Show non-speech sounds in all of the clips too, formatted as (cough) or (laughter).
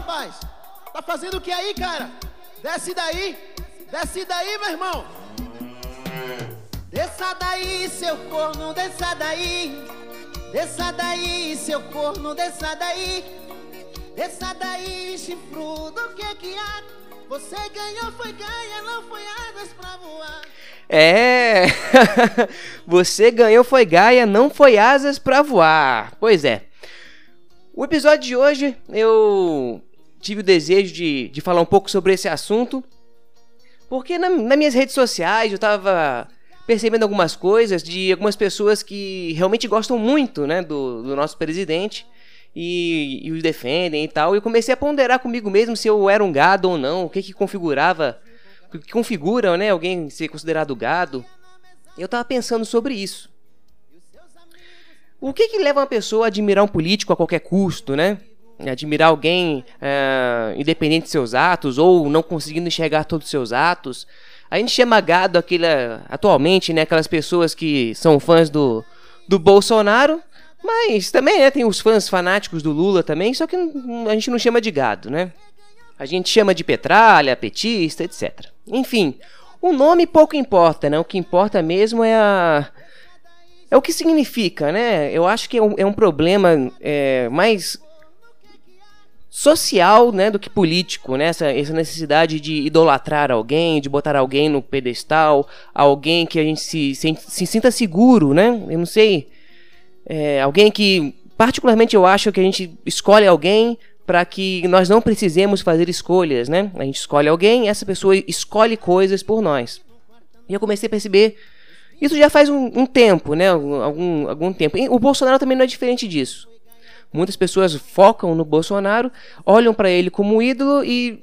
rapaz? Tá fazendo o que aí, cara? Desce daí. Desce daí, meu irmão. Desça daí, seu corno, desça daí. Desça daí, seu corno, desça daí. Desça daí, chifrudo, o que que há? Você ganhou, foi ganha, não foi asas pra voar. É, (laughs) você ganhou foi Gaia, não foi asas pra voar. Pois é. O episódio de hoje eu tive o desejo de, de falar um pouco sobre esse assunto, porque na, nas minhas redes sociais eu tava percebendo algumas coisas de algumas pessoas que realmente gostam muito né, do, do nosso presidente e, e os defendem e tal. E eu comecei a ponderar comigo mesmo se eu era um gado ou não, o que que configurava, o que configura né, alguém ser considerado gado. Eu tava pensando sobre isso. O que que leva uma pessoa a admirar um político a qualquer custo, né? Admirar alguém é, independente de seus atos ou não conseguindo enxergar todos os seus atos. A gente chama gado aquele, atualmente, né, aquelas pessoas que são fãs do, do Bolsonaro, mas também né, tem os fãs fanáticos do Lula também, só que a gente não chama de gado, né? A gente chama de petralha, petista, etc. Enfim, o nome pouco importa, né? O que importa mesmo é a. É o que significa, né? Eu acho que é um, é um problema é, mais social, né, do que político, né? Essa, essa necessidade de idolatrar alguém, de botar alguém no pedestal, alguém que a gente se, se, se sinta seguro, né? Eu não sei, é, alguém que, particularmente, eu acho que a gente escolhe alguém para que nós não precisemos fazer escolhas, né? A gente escolhe alguém, essa pessoa escolhe coisas por nós. E eu comecei a perceber isso já faz um, um tempo, né? Algum, algum tempo. E o Bolsonaro também não é diferente disso. Muitas pessoas focam no Bolsonaro, olham para ele como ídolo e,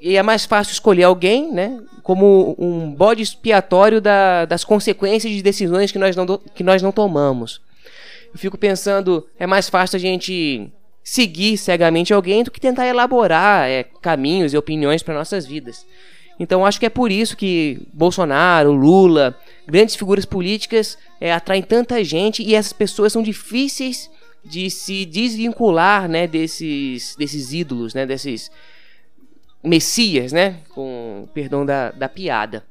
e, é mais fácil escolher alguém, né, como um bode expiatório da, das consequências de decisões que nós, não, que nós não tomamos. Eu fico pensando, é mais fácil a gente seguir cegamente alguém do que tentar elaborar é, caminhos e opiniões para nossas vidas. Então acho que é por isso que Bolsonaro, Lula, grandes figuras políticas é, atraem tanta gente e essas pessoas são difíceis de se desvincular, né, desses, desses ídolos, né, desses messias, né, com perdão da, da piada.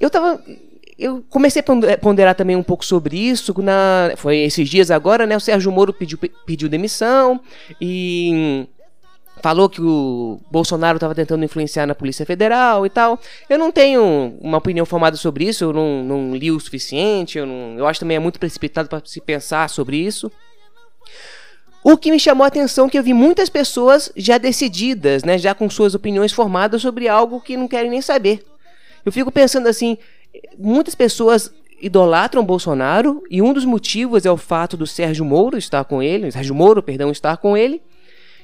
Eu tava eu comecei a ponderar também um pouco sobre isso. Na, foi esses dias agora, né? O Sérgio Moro pediu, pediu demissão e falou que o Bolsonaro estava tentando influenciar na Polícia Federal e tal. Eu não tenho uma opinião formada sobre isso, eu não, não li o suficiente, eu, não, eu acho também é muito precipitado para se pensar sobre isso. O que me chamou a atenção é que eu vi muitas pessoas já decididas, né, já com suas opiniões formadas sobre algo que não querem nem saber. Eu fico pensando assim, muitas pessoas idolatram Bolsonaro e um dos motivos é o fato do Sérgio Moro estar com ele, Sérgio Moro, perdão, estar com ele.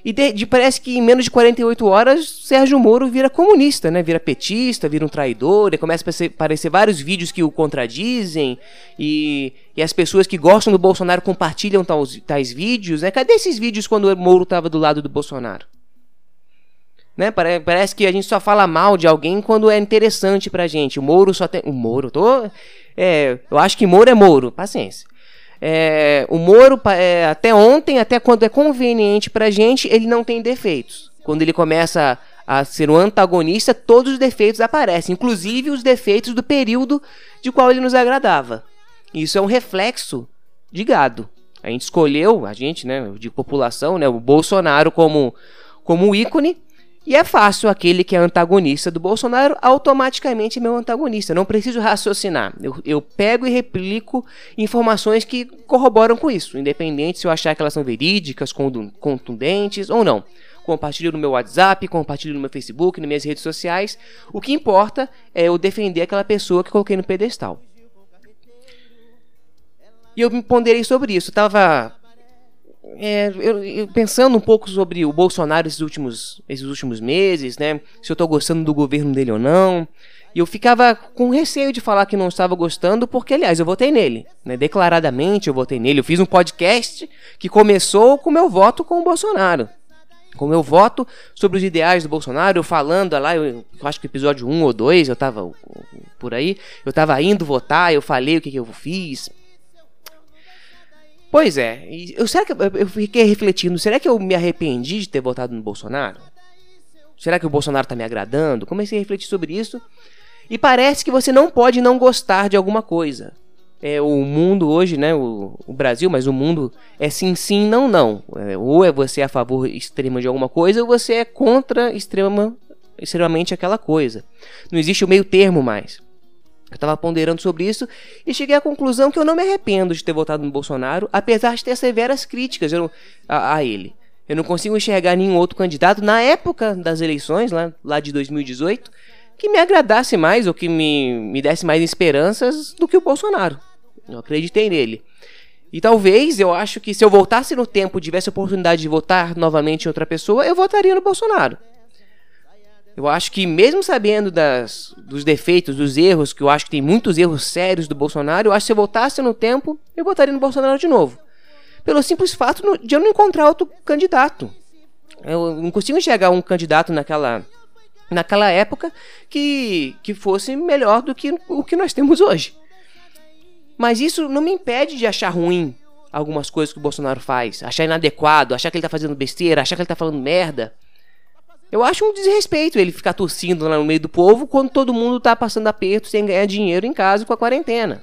E de, de, parece que em menos de 48 horas, Sérgio Moro vira comunista, né? Vira petista, vira um traidor, e começa a aparecer vários vídeos que o contradizem, e, e as pessoas que gostam do Bolsonaro compartilham tais, tais vídeos, né? Cadê esses vídeos quando o Moro estava do lado do Bolsonaro? Né? Parece que a gente só fala mal de alguém quando é interessante pra gente. O Moro só tem. O Moro, tô. É, eu acho que Moro é Moro, paciência. É, o Moro, é, até ontem, até quando é conveniente pra gente, ele não tem defeitos. Quando ele começa a ser um antagonista, todos os defeitos aparecem, inclusive os defeitos do período de qual ele nos agradava. Isso é um reflexo de gado. A gente escolheu, a gente, né, de população, né, o Bolsonaro como, como ícone, e é fácil, aquele que é antagonista do Bolsonaro automaticamente é meu antagonista. Não preciso raciocinar. Eu, eu pego e replico informações que corroboram com isso, independente se eu achar que elas são verídicas, contundentes ou não. Compartilho no meu WhatsApp, compartilho no meu Facebook, nas minhas redes sociais. O que importa é eu defender aquela pessoa que coloquei no pedestal. E eu me ponderei sobre isso. Eu tava é, eu, eu, pensando um pouco sobre o Bolsonaro esses últimos, esses últimos meses, né? Se eu tô gostando do governo dele ou não. E eu ficava com receio de falar que não estava gostando, porque, aliás, eu votei nele. Né? Declaradamente eu votei nele. Eu fiz um podcast que começou com meu voto com o Bolsonaro. Com meu voto sobre os ideais do Bolsonaro, eu falando lá, eu, eu acho que episódio 1 ou 2, eu tava por aí, eu tava indo votar, eu falei o que, que eu fiz. Pois é. Eu, será que eu fiquei refletindo, será que eu me arrependi de ter votado no Bolsonaro? Será que o Bolsonaro tá me agradando? Comecei a refletir sobre isso. E parece que você não pode não gostar de alguma coisa. É, o mundo hoje, né, o, o Brasil, mas o mundo é sim, sim, não, não. É, ou é você a favor extrema de alguma coisa, ou você é contra extrema, extremamente aquela coisa. Não existe o meio termo mais. Eu estava ponderando sobre isso e cheguei à conclusão que eu não me arrependo de ter votado no Bolsonaro, apesar de ter severas críticas a, a, ele. Eu não consigo enxergar nenhum outro candidato na época das eleições, lá, lá de 2018, que me agradasse mais ou que me, me desse mais esperanças do que o Bolsonaro. Eu acreditei nele. E talvez eu acho que se eu voltasse no tempo e tivesse a oportunidade de votar novamente em outra pessoa, eu votaria no Bolsonaro. Eu acho que, mesmo sabendo das, dos defeitos, dos erros, que eu acho que tem muitos erros sérios do Bolsonaro, eu acho que se eu voltasse no tempo, eu votaria no Bolsonaro de novo. Pelo simples fato de eu não encontrar outro candidato. Eu não consigo enxergar um candidato naquela, naquela época que, que fosse melhor do que o que nós temos hoje. Mas isso não me impede de achar ruim algumas coisas que o Bolsonaro faz, achar inadequado, achar que ele tá fazendo besteira, achar que ele tá falando merda. Eu acho um desrespeito ele ficar tossindo lá no meio do povo quando todo mundo tá passando aperto sem ganhar dinheiro em casa com a quarentena.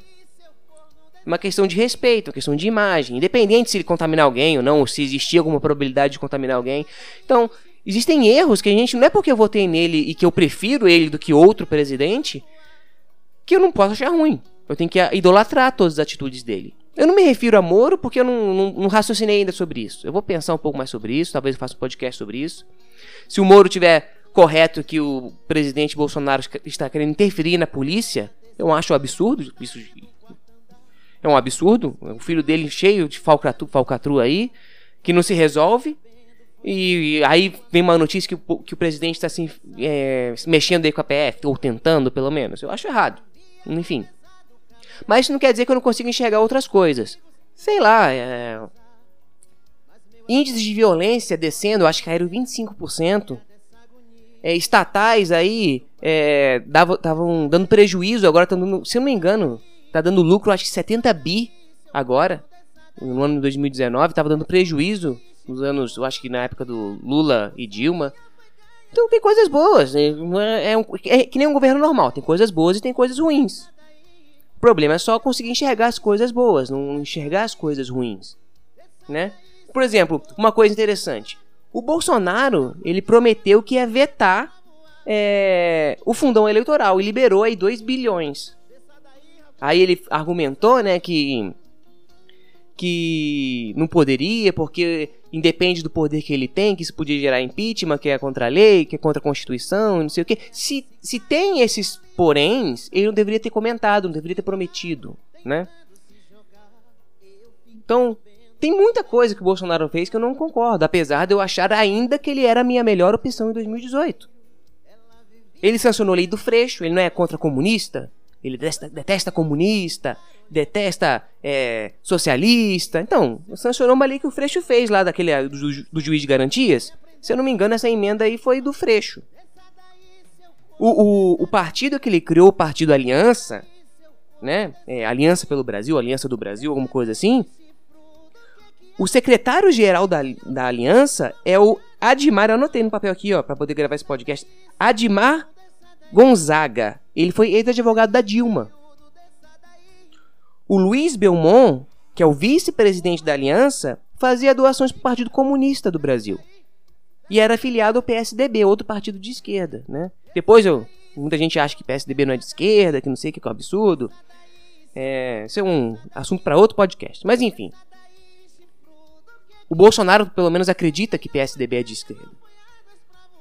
Uma questão de respeito, uma questão de imagem, independente se ele contaminar alguém ou não, ou se existia alguma probabilidade de contaminar alguém. Então, existem erros que a gente não é porque eu votei nele e que eu prefiro ele do que outro presidente que eu não posso achar ruim. Eu tenho que idolatrar todas as atitudes dele. Eu não me refiro a Moro porque eu não, não, não raciocinei ainda sobre isso. Eu vou pensar um pouco mais sobre isso, talvez eu faça um podcast sobre isso. Se o Moro tiver correto que o presidente Bolsonaro está querendo interferir na polícia, eu acho um absurdo. Isso é um absurdo. O filho dele cheio de falcatru, falcatru aí, que não se resolve. E aí vem uma notícia que o, que o presidente está assim, é, mexendo aí com a PF, ou tentando pelo menos. Eu acho errado. Enfim. Mas isso não quer dizer que eu não consiga enxergar outras coisas. Sei lá, é, Índices de violência descendo, acho que caíram 25%. É, estatais aí estavam é, dando prejuízo, agora estão dando, se eu não me engano, tá dando lucro, acho que 70 bi agora, no ano de 2019, estava dando prejuízo nos anos, eu acho que na época do Lula e Dilma. Então tem coisas boas, né? é, é, um, é que nem um governo normal, tem coisas boas e tem coisas ruins. O problema é só conseguir enxergar as coisas boas, não enxergar as coisas ruins, né? Por exemplo, uma coisa interessante. O Bolsonaro, ele prometeu que ia vetar é, o fundão eleitoral e liberou aí 2 bilhões. Aí ele argumentou, né, que que não poderia porque independe do poder que ele tem, que isso podia gerar impeachment, que é contra a lei, que é contra a Constituição, não sei o que. Se, se tem esses poréns, ele não deveria ter comentado, não deveria ter prometido, né? Então, tem muita coisa que o Bolsonaro fez que eu não concordo, apesar de eu achar ainda que ele era a minha melhor opção em 2018. Ele sancionou a lei do Freixo, ele não é contra comunista, ele detesta, detesta comunista, detesta é, socialista. Então, sancionou uma lei que o Freixo fez lá daquele do, do, juiz de garantias. Se eu não me engano, essa emenda aí foi do Freixo. O, o, o partido que ele criou, o Partido Aliança, né? É, Aliança pelo Brasil, Aliança do Brasil, alguma coisa assim o secretário-geral da, da aliança é o Admar, eu anotei no papel aqui, ó, para poder gravar esse podcast. Admar Gonzaga. Ele foi ex-advogado da Dilma. O Luiz Belmont, que é o vice-presidente da aliança, fazia doações para o Partido Comunista do Brasil. E era afiliado ao PSDB, outro partido de esquerda, né? Depois eu, muita gente acha que PSDB não é de esquerda, que não sei o que, que é um absurdo. É, isso é um assunto para outro podcast. Mas enfim, o Bolsonaro, pelo menos, acredita que PSDB é de esquerda.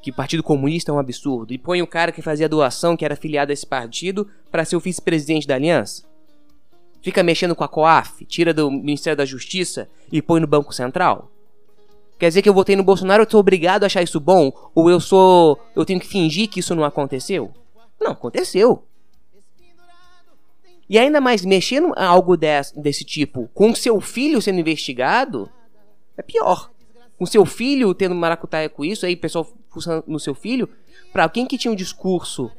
Que Partido Comunista é um absurdo. E põe o cara que fazia doação, que era afiliado a esse partido, para ser o vice-presidente da aliança. Fica mexendo com a COAF, tira do Ministério da Justiça e põe no Banco Central. Quer dizer que eu votei no Bolsonaro, eu sou obrigado a achar isso bom? Ou eu sou. Eu tenho que fingir que isso não aconteceu? Não, aconteceu. E ainda mais, mexendo algo desse, desse tipo com seu filho sendo investigado, é pior. Com seu filho tendo maracutaia com isso, aí o pessoal fuçando no seu filho, para alguém que tinha um discurso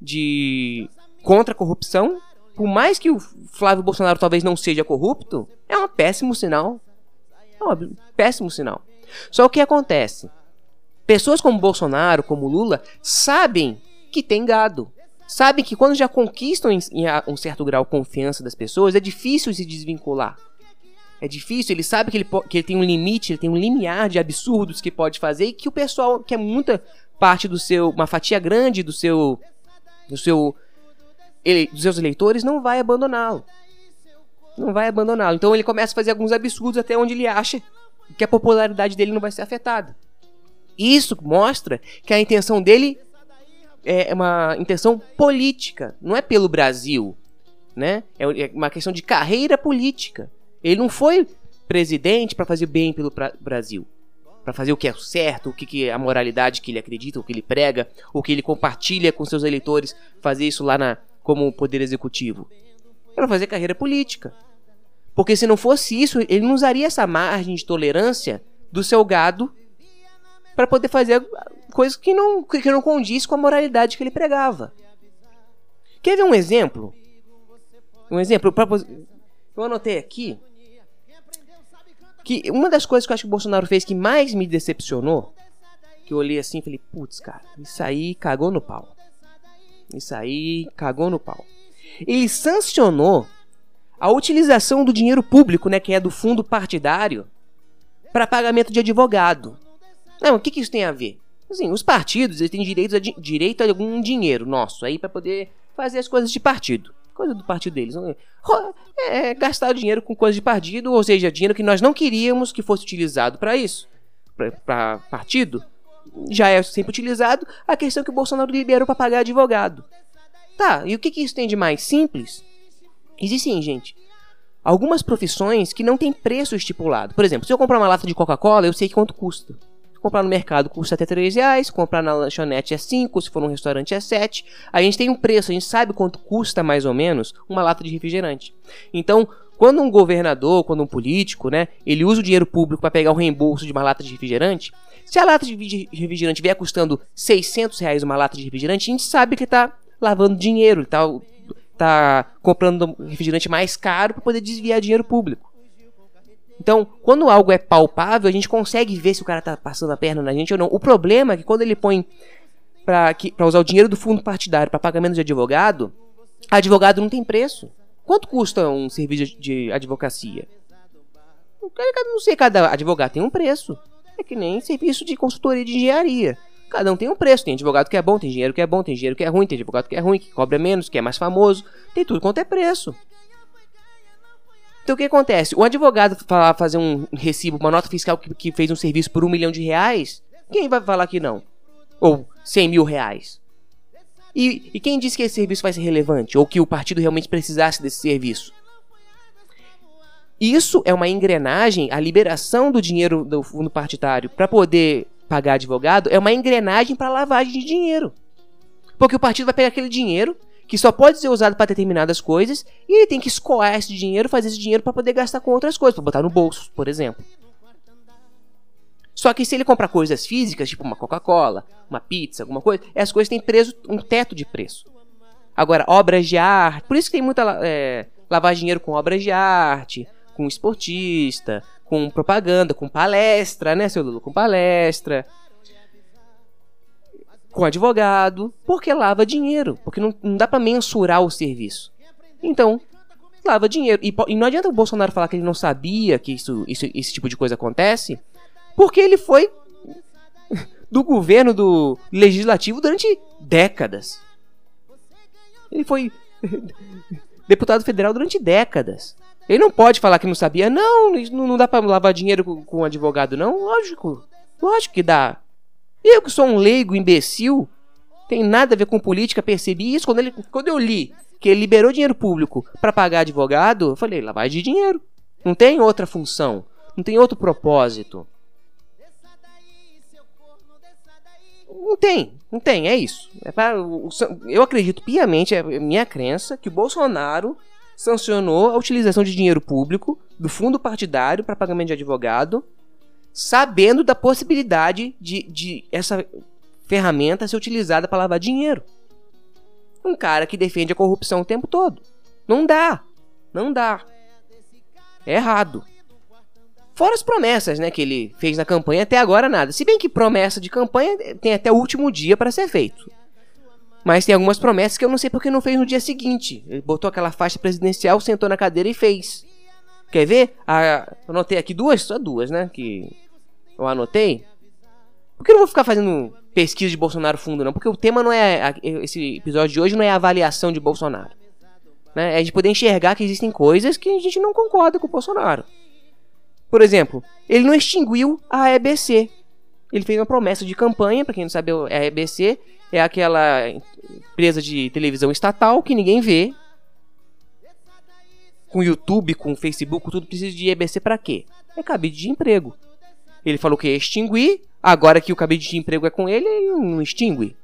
de contra a corrupção, por mais que o Flávio Bolsonaro talvez não seja corrupto, é um péssimo sinal. É um péssimo sinal. Só o que acontece? Pessoas como Bolsonaro, como Lula, sabem que tem gado. Sabem que quando já conquistam em um certo grau confiança das pessoas, é difícil se desvincular. É difícil, ele sabe que ele, que ele tem um limite, ele tem um limiar de absurdos que pode fazer e que o pessoal, que é muita parte do seu, uma fatia grande do seu, do seu, ele, dos seus eleitores, não vai abandoná-lo. Não vai abandoná-lo. Então ele começa a fazer alguns absurdos até onde ele acha que a popularidade dele não vai ser afetada. Isso mostra que a intenção dele é uma intenção política, não é pelo Brasil, né? É, é uma questão de carreira política. Ele não foi presidente para fazer bem pelo Brasil, para fazer o que é certo, o que, que é a moralidade que ele acredita, o que ele prega, o que ele compartilha com seus eleitores, fazer isso lá na como poder executivo. Para fazer carreira política. Porque se não fosse isso, ele não usaria essa margem de tolerância do seu gado para poder fazer coisas que não, que não condiz com a moralidade que ele pregava. Quer ver um exemplo? Um exemplo, eu anotei aqui que uma das coisas que eu acho que o Bolsonaro fez que mais me decepcionou, que eu olhei assim e falei, putz, cara, isso aí cagou no pau. Isso aí cagou no pau. Ele sancionou a utilização do dinheiro público, né, que é do fundo partidário, para pagamento de advogado. Não, o que, que isso tem a ver? Assim, os partidos eles têm direito a, direito a algum dinheiro nosso aí para poder fazer as coisas de partido. Coisa do partido deles. É, é, gastar dinheiro com coisas de partido, ou seja, dinheiro que nós não queríamos que fosse utilizado para isso, para partido, já é sempre utilizado. A questão é que o Bolsonaro liberou para pagar advogado. Tá, e o que, que isso tem de mais simples? Existem, gente, algumas profissões que não tem preço estipulado. Por exemplo, se eu comprar uma lata de Coca-Cola, eu sei quanto custa. Comprar no mercado custa até 3 reais, comprar na lanchonete é 5, se for num restaurante é 7. A gente tem um preço, a gente sabe quanto custa mais ou menos uma lata de refrigerante. Então, quando um governador, quando um político, né, ele usa o dinheiro público para pegar o reembolso de uma lata de refrigerante, se a lata de refrigerante vier custando 600 reais uma lata de refrigerante, a gente sabe que está lavando dinheiro, está tá comprando refrigerante mais caro para poder desviar dinheiro público. Então, quando algo é palpável, a gente consegue ver se o cara tá passando a perna na gente ou não. O problema é que quando ele põe para usar o dinheiro do fundo partidário para pagamento de advogado, advogado não tem preço. Quanto custa um serviço de advocacia? Não sei, cada advogado tem um preço. É que nem serviço de consultoria de engenharia. Cada um tem um preço. Tem advogado que é bom, tem engenheiro que é bom, tem engenheiro que é ruim, tem advogado que é ruim, que cobra menos, que é mais famoso. Tem tudo quanto é preço. Então o que acontece? O advogado falar, fazer um recibo, uma nota fiscal que, que fez um serviço por um milhão de reais, quem vai falar que não? Ou cem mil reais? E, e quem disse que esse serviço vai ser relevante? Ou que o partido realmente precisasse desse serviço? Isso é uma engrenagem, a liberação do dinheiro do fundo partidário para poder pagar advogado é uma engrenagem para lavagem de dinheiro. Porque o partido vai pegar aquele dinheiro, que só pode ser usado para determinadas coisas, e ele tem que escoar esse dinheiro, fazer esse dinheiro para poder gastar com outras coisas, para botar no bolso, por exemplo. Só que se ele comprar coisas físicas, tipo uma Coca-Cola, uma pizza, alguma coisa, essas coisas têm preso um teto de preço. Agora, obras de arte, por isso que tem muita é, lavar dinheiro com obras de arte, com esportista, com propaganda, com palestra, né, seu Lulu? Com palestra com advogado, porque lava dinheiro, porque não, não dá para mensurar o serviço. Então, lava dinheiro. E, e, não adianta o Bolsonaro falar que ele não sabia que isso, isso, esse tipo de coisa acontece, porque ele foi (laughs) do governo do legislativo durante décadas. Ele foi (laughs) deputado federal durante décadas. Ele não pode falar que não sabia. Não, não dá para lavar dinheiro com, com advogado, não. Lógico. Lógico que dá. Eu que sou um leigo imbecil, tem nada a ver com política, percebi isso quando, ele, quando eu li que ele liberou dinheiro público para pagar advogado, eu falei, lavagem de dinheiro. Não tem outra função, não tem outro propósito. Não tem, não tem, é isso. É pra, eu acredito piamente, é minha crença, que o Bolsonaro sancionou a utilização de dinheiro público do fundo partidário para pagamento de advogado sabendo da possibilidade de, de essa ferramenta ser utilizada para lavar dinheiro. Um cara que defende a corrupção o tempo todo. Não dá. Não dá. É errado. Fora as promessas, né, que ele fez na campanha, até agora nada. Se bem que promessa de campanha tem até o último dia para ser feito. Mas tem algumas promessas que eu não sei porque não fez no dia seguinte. Ele botou aquela faixa presidencial, sentou na cadeira e fez. Quer ver? Ah, anotei aqui duas, só duas, né, que eu anotei. Porque eu não vou ficar fazendo pesquisa de Bolsonaro fundo, não. Porque o tema não é. Esse episódio de hoje não é a avaliação de Bolsonaro. Né? É de poder enxergar que existem coisas que a gente não concorda com o Bolsonaro. Por exemplo, ele não extinguiu a EBC. Ele fez uma promessa de campanha, para quem não sabe, a EBC é aquela empresa de televisão estatal que ninguém vê. Com YouTube, com Facebook, tudo precisa de EBC para quê? É cabide de emprego. Ele falou que ia extinguir, agora que o cabide de emprego é com ele, ele não extingue.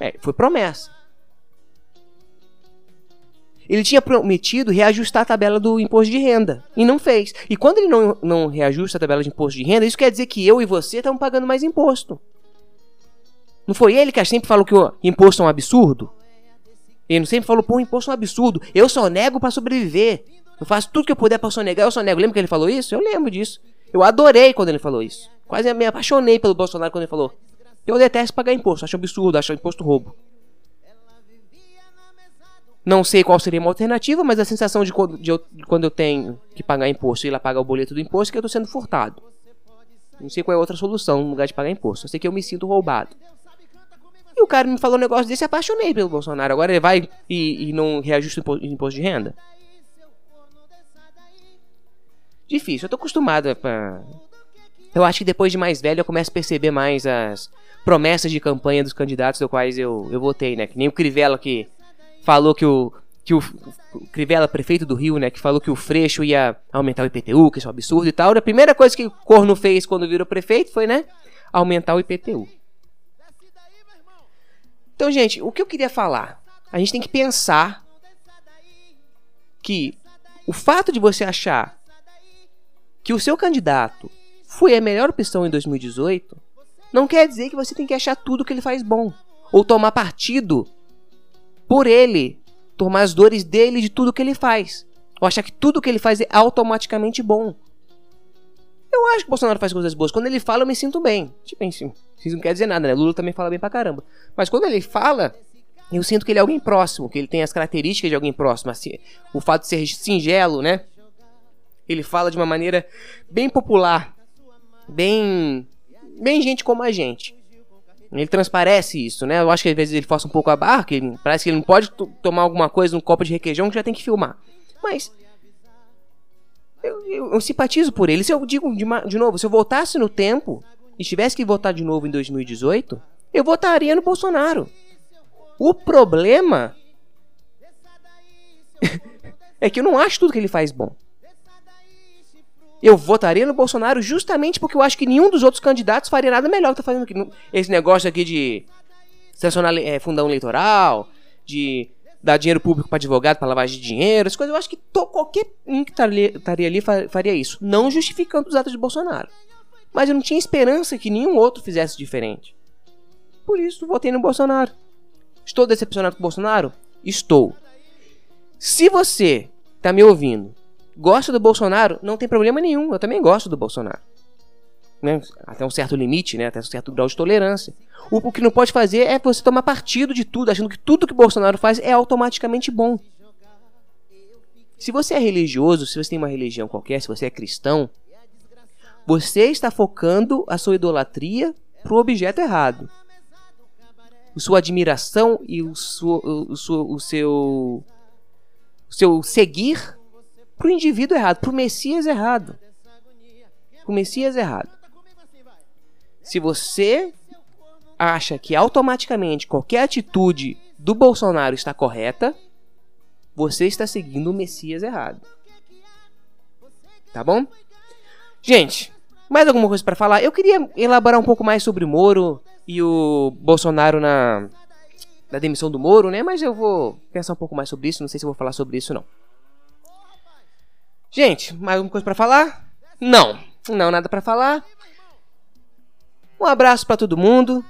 É, foi promessa. Ele tinha prometido reajustar a tabela do imposto de renda e não fez. E quando ele não, não reajusta a tabela de imposto de renda, isso quer dizer que eu e você estamos pagando mais imposto. Não foi ele que sempre falou que o imposto é um absurdo? Ele sempre falou, pô, o imposto é um absurdo. Eu só nego para sobreviver. Eu faço tudo que eu puder pra sonegar, eu sonego. Lembra que ele falou isso? Eu lembro disso. Eu adorei quando ele falou isso. Quase me apaixonei pelo Bolsonaro quando ele falou. Eu detesto pagar imposto, acho absurdo, acho imposto roubo. Não sei qual seria uma alternativa, mas a sensação de quando, de eu, de quando eu tenho que pagar imposto e ir lá pagar o boleto do imposto é que eu estou sendo furtado. Não sei qual é outra solução no lugar de pagar imposto. Eu sei que eu me sinto roubado. E o cara me falou um negócio desse e apaixonei pelo Bolsonaro. Agora ele vai e, e não reajusta o imposto de renda? Difícil, eu tô acostumado pra. Eu acho que depois de mais velho eu começo a perceber mais as promessas de campanha dos candidatos dos quais eu, eu votei, né? Que nem o Crivella que falou que o, que o, o Crivella, prefeito do Rio, né, que falou que o Freixo ia aumentar o IPTU, que isso é um absurdo e tal. A primeira coisa que o Corno fez quando virou prefeito foi, né, aumentar o IPTU. Então, gente, o que eu queria falar? A gente tem que pensar que o fato de você achar que o seu candidato foi a melhor opção em 2018 não quer dizer que você tem que achar tudo que ele faz bom ou tomar partido por ele, tomar as dores dele de tudo que ele faz. Ou achar que tudo que ele faz é automaticamente bom. Eu acho que o Bolsonaro faz coisas boas. Quando ele fala, eu me sinto bem. Tipo, assim, isso não quer dizer nada, né? Lula também fala bem pra caramba. Mas quando ele fala, eu sinto que ele é alguém próximo, que ele tem as características de alguém próximo. Assim, o fato de ser singelo, né? Ele fala de uma maneira bem popular, bem, bem gente como a gente. Ele transparece isso, né? Eu acho que às vezes ele força um pouco a barra, que parece que ele não pode tomar alguma coisa num copo de requeijão que já tem que filmar. Mas eu, eu, eu simpatizo por ele. Se eu digo de, de, novo, se eu voltasse no tempo e tivesse que votar de novo em 2018, eu votaria no Bolsonaro. O problema (laughs) é que eu não acho tudo que ele faz bom. Eu votaria no Bolsonaro justamente porque eu acho que nenhum dos outros candidatos faria nada melhor que tá fazendo aqui. Esse negócio aqui de sancionar é, fundão eleitoral, de dar dinheiro público para advogado para lavagem de dinheiro, essas coisas. Eu acho que qualquer um que estaria ali faria isso. Não justificando os atos de Bolsonaro. Mas eu não tinha esperança que nenhum outro fizesse diferente. Por isso, votei no Bolsonaro. Estou decepcionado com o Bolsonaro? Estou. Se você tá me ouvindo gosta do Bolsonaro, não tem problema nenhum. Eu também gosto do Bolsonaro. Né? Até um certo limite, né? até um certo grau de tolerância. O, o, que não pode fazer é você tomar partido de tudo, achando que tudo que Bolsonaro faz é automaticamente bom. Se você é religioso, se você tem uma religião qualquer, se você é cristão, você está focando a sua idolatria para o objeto errado. Sua admiração e o, o, o, o seu, o seu seguir pro indivíduo errado, pro Messias errado. Pro Messias errado. Se você acha que automaticamente qualquer atitude do Bolsonaro está correta, você está seguindo o Messias errado. Tá bom? Gente, mais alguma coisa para falar? Eu queria elaborar um pouco mais sobre o Moro e o Bolsonaro na, na demissão do Moro, né? Mas eu vou pensar um pouco mais sobre isso. Não sei se vou falar sobre isso não. Gente, mais alguma coisa para falar? Não, não, nada para falar. Um abraço para todo mundo.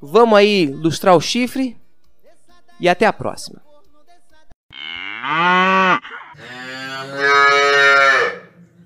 Vamos aí lustrar o chifre. E até a próxima. (laughs)